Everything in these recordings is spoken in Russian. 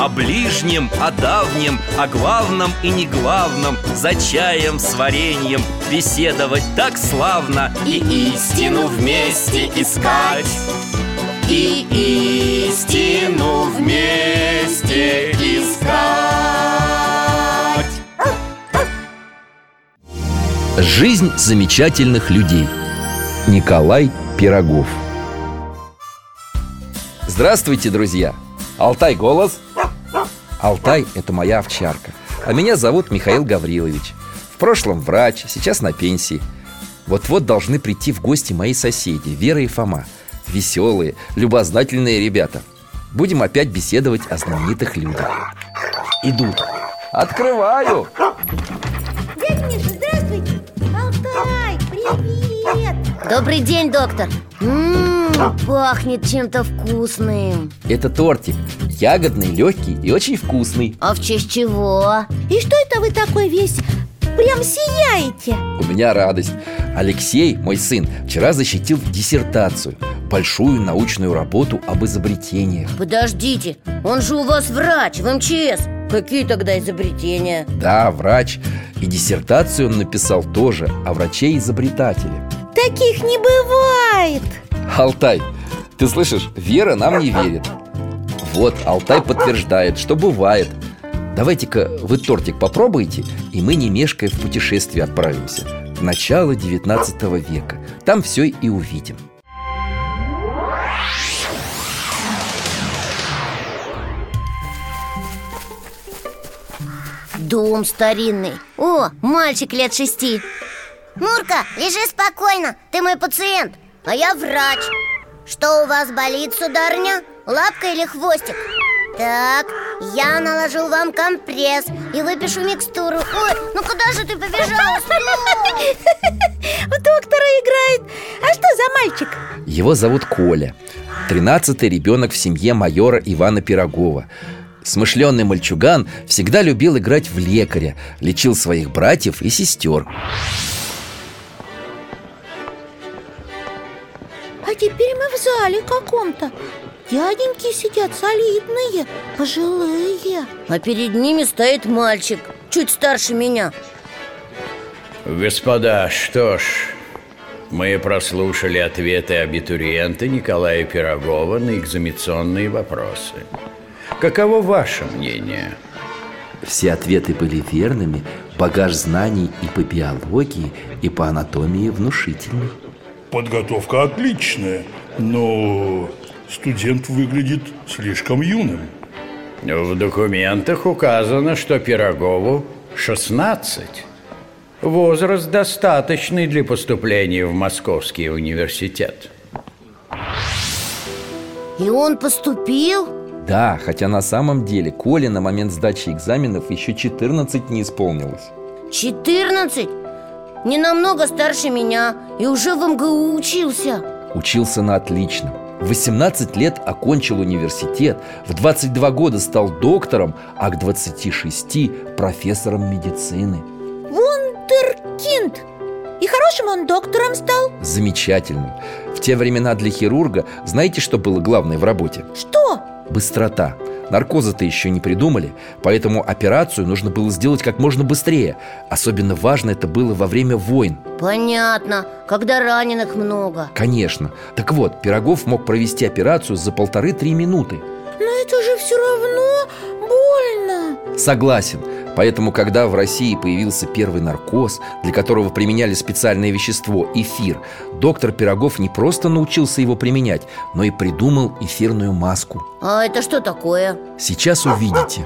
О ближнем, о давнем, о главном и не главном За чаем с вареньем беседовать так славно И истину вместе искать. И истину вместе искать. Жизнь замечательных людей. Николай Пирогов. Здравствуйте, друзья! Алтай голос Алтай – это моя овчарка А меня зовут Михаил Гаврилович. В прошлом врач, сейчас на пенсии. Вот-вот должны прийти в гости мои соседи Вера и Фома. Веселые, любознательные ребята. Будем опять беседовать о знаменитых людях. Идут. Открываю! Дядя Миша, здравствуйте. Алтай, привет. Добрый день, доктор. Ммм, пахнет чем-то вкусным. Это тортик. Ягодный, легкий и очень вкусный. А в честь чего? И что это вы такой весь прям сияете? У меня радость. Алексей, мой сын, вчера защитил диссертацию. Большую научную работу об изобретениях. Подождите, он же у вас врач в МЧС. Какие тогда изобретения? Да, врач. И диссертацию он написал тоже о враче-изобретателе. Таких не бывает Алтай, ты слышишь, Вера нам не верит. Вот, Алтай подтверждает, что бывает. Давайте-ка вы тортик попробуйте И мы, не мешкая, в путешествие отправимся. В начало 19 века. Там все и увидим. Дом старинный. О, мальчик лет шести. Мурка, лежи спокойно, ты мой пациент, а я врач Что у вас болит, сударыня? Лапка или хвостик? Так, я наложу вам компресс и выпишу микстуру Ой, ну куда же ты побежала? Стой! У доктора играет А что за мальчик? Его зовут Коля Тринадцатый ребенок в семье майора Ивана Пирогова Смышленый мальчуган всегда любил играть в лекаря Лечил своих братьев и сестер А теперь мы в зале каком-то. Дяденьки сидят солидные, пожилые. А перед ними стоит мальчик Чуть старше меня. Господа, что ж, мы прослушали ответы абитуриента Николая Пирогова на экзаменационные вопросы. Каково ваше мнение? Все ответы были верными. Багаж знаний и по биологии, и по анатомии внушительный Подготовка отличная, но студент выглядит слишком юным. В документах указано, что Пирогову 16. Возраст достаточный для поступления в Московский университет. И он поступил? Да, хотя на самом деле Коле на момент сдачи экзаменов еще 14 не исполнилось 14? Не намного старше меня И уже в МГУ учился. Учился на отлично В 18 лет окончил университет В 22 года стал доктором А к 26 профессором медицины. Вундеркинд! И хорошим он доктором стал. Замечательным В те времена для хирурга Знаете, что было главное в работе? Что? Быстрота Наркоза-то еще не придумали Поэтому операцию нужно было сделать как можно быстрее. Особенно важно это было во время войн. Понятно, когда раненых много? Конечно. Так вот, Пирогов мог провести операцию за полторы-три минуты. Но это же все равно больно. Согласен Поэтому, когда в России появился первый наркоз, для которого применяли специальное вещество – эфир, доктор Пирогов не просто научился его применять, но и придумал эфирную маску. А это что такое? Сейчас увидите.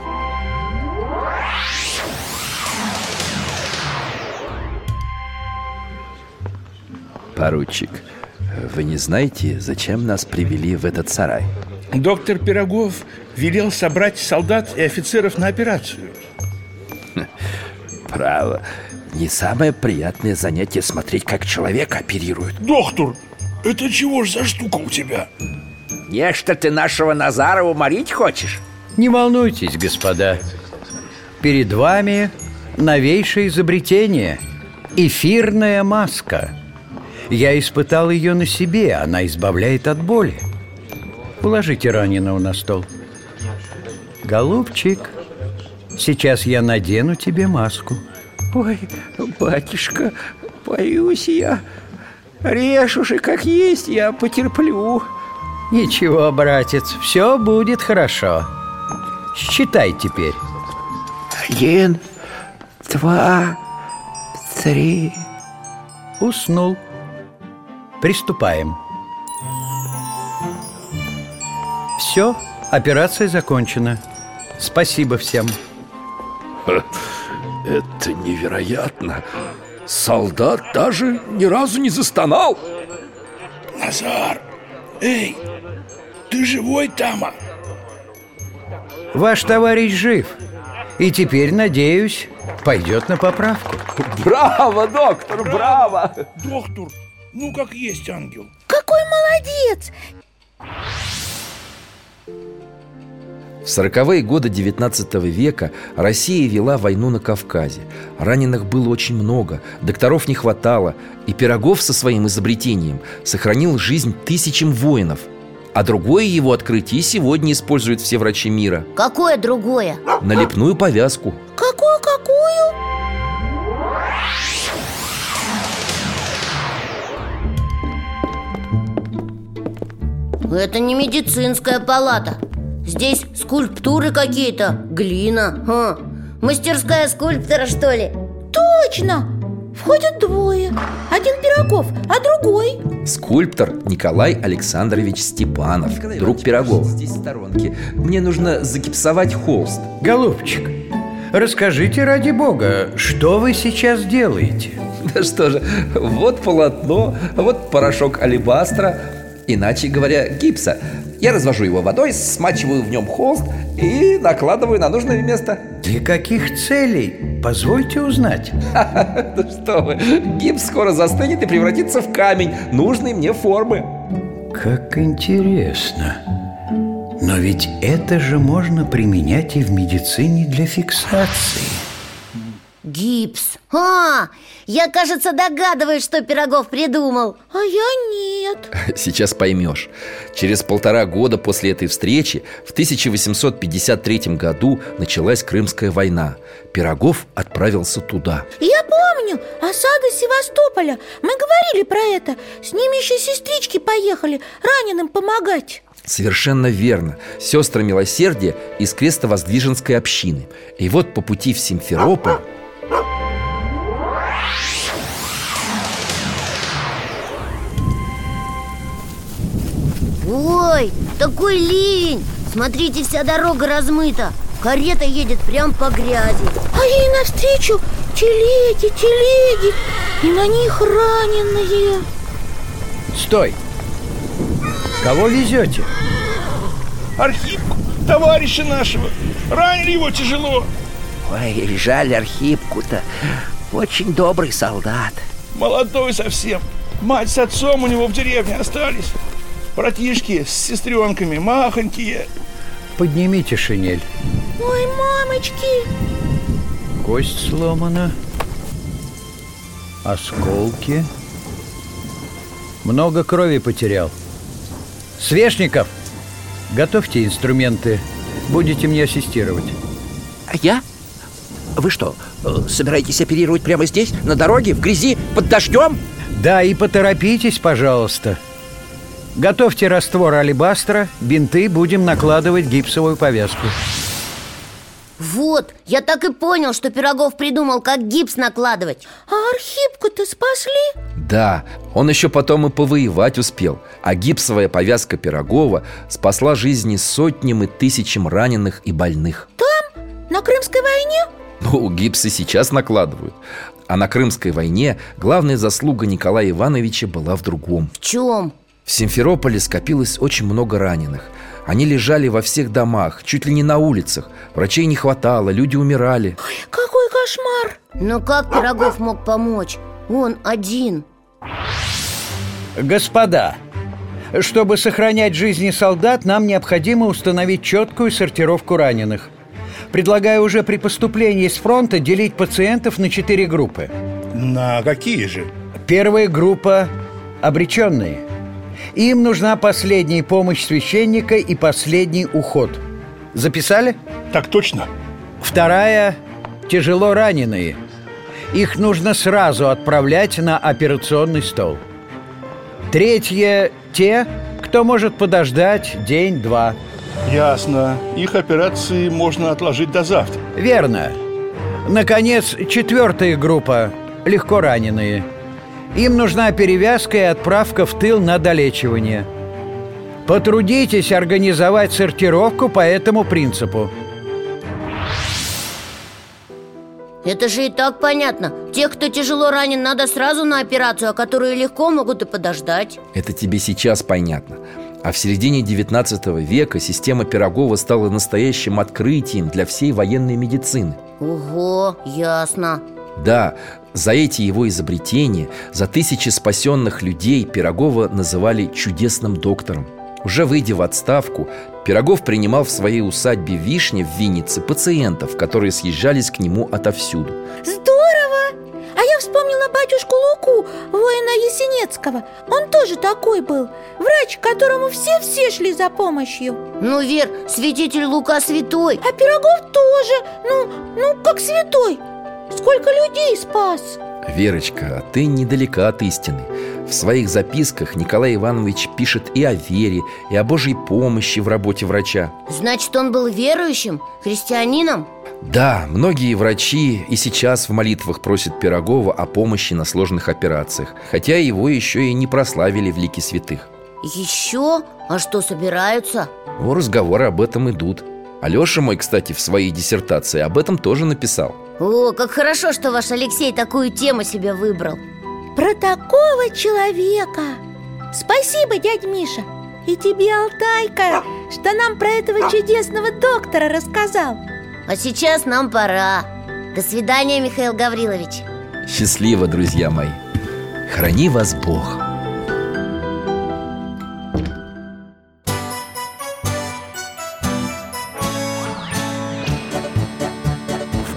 Поручик, вы не знаете, зачем нас привели в этот сарай? Доктор Пирогов велел собрать солдат и офицеров на операцию. Право, не самое приятное занятие смотреть, как человек оперируют Доктор, это чего ж за штука у тебя? Нечто ты нашего Назара уморить хочешь? Не волнуйтесь, господа. Перед вами новейшее изобретение – эфирная маска. Я испытал ее на себе, она избавляет от боли. Положите раненого на стол. Голубчик, сейчас я надену тебе маску. Ой, батюшка, боюсь я Режь уж и как есть, я потерплю Ничего, братец, все будет хорошо. Считай теперь. Один, два, три Уснул. Приступаем. Все, операция закончена. Спасибо всем. Это невероятно Солдат даже ни разу не застонал Назар, эй, ты живой, Тама? Ваш товарищ жив. И теперь, надеюсь, пойдет на поправку. Браво, доктор, браво Доктор, ну как есть ангел Какой молодец! В сороковые годы 19 века Россия вела войну на Кавказе. Раненых было очень много, докторов не хватало, и Пирогов со своим изобретением сохранил жизнь тысячам воинов. А другое его открытие сегодня используют все врачи мира Какое другое? Налепную повязку Какую-какую? Это не медицинская палата Здесь скульптуры какие-то, глина Ха. Мастерская скульптора, что ли? Точно! Входят двое Один Пирогов, а другой Скульптор Николай Александрович Степанов Друг Пирогова Здесь в сторонке Мне нужно загипсовать холст Голубчик, расскажите ради бога, что вы сейчас делаете? Да что же, вот полотно, вот порошок алебастра Иначе говоря, гипса Я развожу его водой, смачиваю в нем холст И накладываю на нужное место Для каких целей? Позвольте узнать. Да что вы, гипс скоро застынет и превратится в камень Нужной мне формы Как интересно. Но ведь это же можно применять и в медицине для фиксации. Гипс А, я, кажется, догадываюсь, что Пирогов придумал. А я нет. Сейчас поймешь. Через полтора года после этой встречи В 1853 году началась Крымская война. Пирогов отправился туда. Я помню, осада Севастополя. Мы говорили про это. С ними еще сестрички поехали раненым помогать. Совершенно верно. Сестры Милосердия из Крестовоздвиженской общины. И вот по пути в Симферополь Ой, такой ливень Смотрите, вся дорога размыта. Карета едет прям по грязи. А ей навстречу телеги, телеги И на них раненые. Стой! Кого везете? Архипку, товарища нашего. Ранили его тяжело. Ой, жаль Архипку-то. Очень добрый солдат. Молодой совсем. Мать с отцом у него в деревне остались Братишки с сестренками, махонькие Поднимите шинель. Ой, мамочки Кость сломана. Осколки. Много крови потерял. Свешников, готовьте инструменты. Будете мне ассистировать. А я? Вы что, э, собираетесь оперировать прямо здесь, на дороге, в грязи, под дождем? Да, и поторопитесь, пожалуйста. Готовьте раствор алебастра, бинты, будем накладывать гипсовую повязку. Вот, я так и понял, что Пирогов придумал, как гипс накладывать А Архипку-то спасли? Да, он еще потом и повоевать успел А гипсовая повязка Пирогова спасла жизни сотням и тысячам раненых и больных Там? На Крымской войне? Ну, гипсы сейчас накладывают А на Крымской войне главная заслуга Николая Ивановича была в другом В чем? В Симферополе скопилось очень много раненых Они лежали во всех домах, чуть ли не на улицах Врачей не хватало, люди умирали Ой, какой кошмар Но как Пирогов мог помочь? Он один Господа, чтобы сохранять жизни солдат, нам необходимо установить четкую сортировку раненых. Предлагаю уже при поступлении с фронта делить пациентов на четыре группы. На какие же? Первая группа – обреченные. Им нужна последняя помощь священника и последний уход. Записали? Так точно. Вторая – тяжело раненые. Их нужно сразу отправлять на операционный стол. Третье – те, кто может подождать день-два. Ясно. Их операции можно отложить до завтра. Верно. Наконец, четвертая группа – легко раненые. Им нужна перевязка и отправка в тыл на долечивание. Потрудитесь организовать сортировку по этому принципу. Это же и так понятно. Тех, кто тяжело ранен, надо сразу на операцию А которые легко могут и подождать. Это тебе сейчас понятно. А в середине 19 века система Пирогова стала настоящим открытием для всей военной медицины. Ого, ясно. Да, за эти его изобретения, за тысячи спасенных людей Пирогова называли чудесным доктором. Уже выйдя в отставку, Пирогов принимал в своей усадьбе Вишня в Виннице пациентов, которые съезжались к нему отовсюду. Здорово! А я вспомнила батюшку Луку, воина Есенецкого. Он тоже такой был. Врач, к которому все-все шли за помощью. Ну, Вер, святитель Лука святой. А Пирогов тоже. Ну, ну, как святой Сколько людей спас Верочка, ты недалека от истины В своих записках Николай Иванович пишет и о вере, и о Божьей помощи в работе врача Значит, он был верующим, христианином? Да, многие врачи и сейчас в молитвах просят Пирогова о помощи на сложных операциях Хотя его еще и не прославили в лике святых Еще? А что, собираются? Ну, разговоры об этом идут Алеша мой, кстати, в своей диссертации об этом тоже написал О, как хорошо, что ваш Алексей такую тему себе выбрал. Про такого человека. Спасибо, дядь Миша. И тебе, Алтайка, что нам про этого чудесного доктора рассказал. А сейчас нам пора. До свидания, Михаил Гаврилович. Счастливо, друзья мои. Храни вас Бог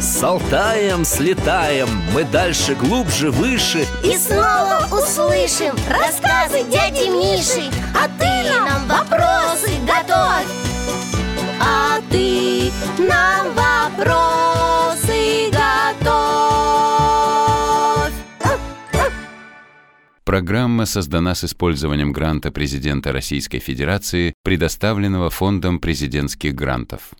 С Алтаем слетаем, мы дальше, глубже, выше. И снова услышим рассказы дяди Миши. А ты нам вопросы готовь. А ты нам вопросы готовь. Программа создана с использованием гранта президента Российской Федерации, предоставленного Фондом президентских грантов.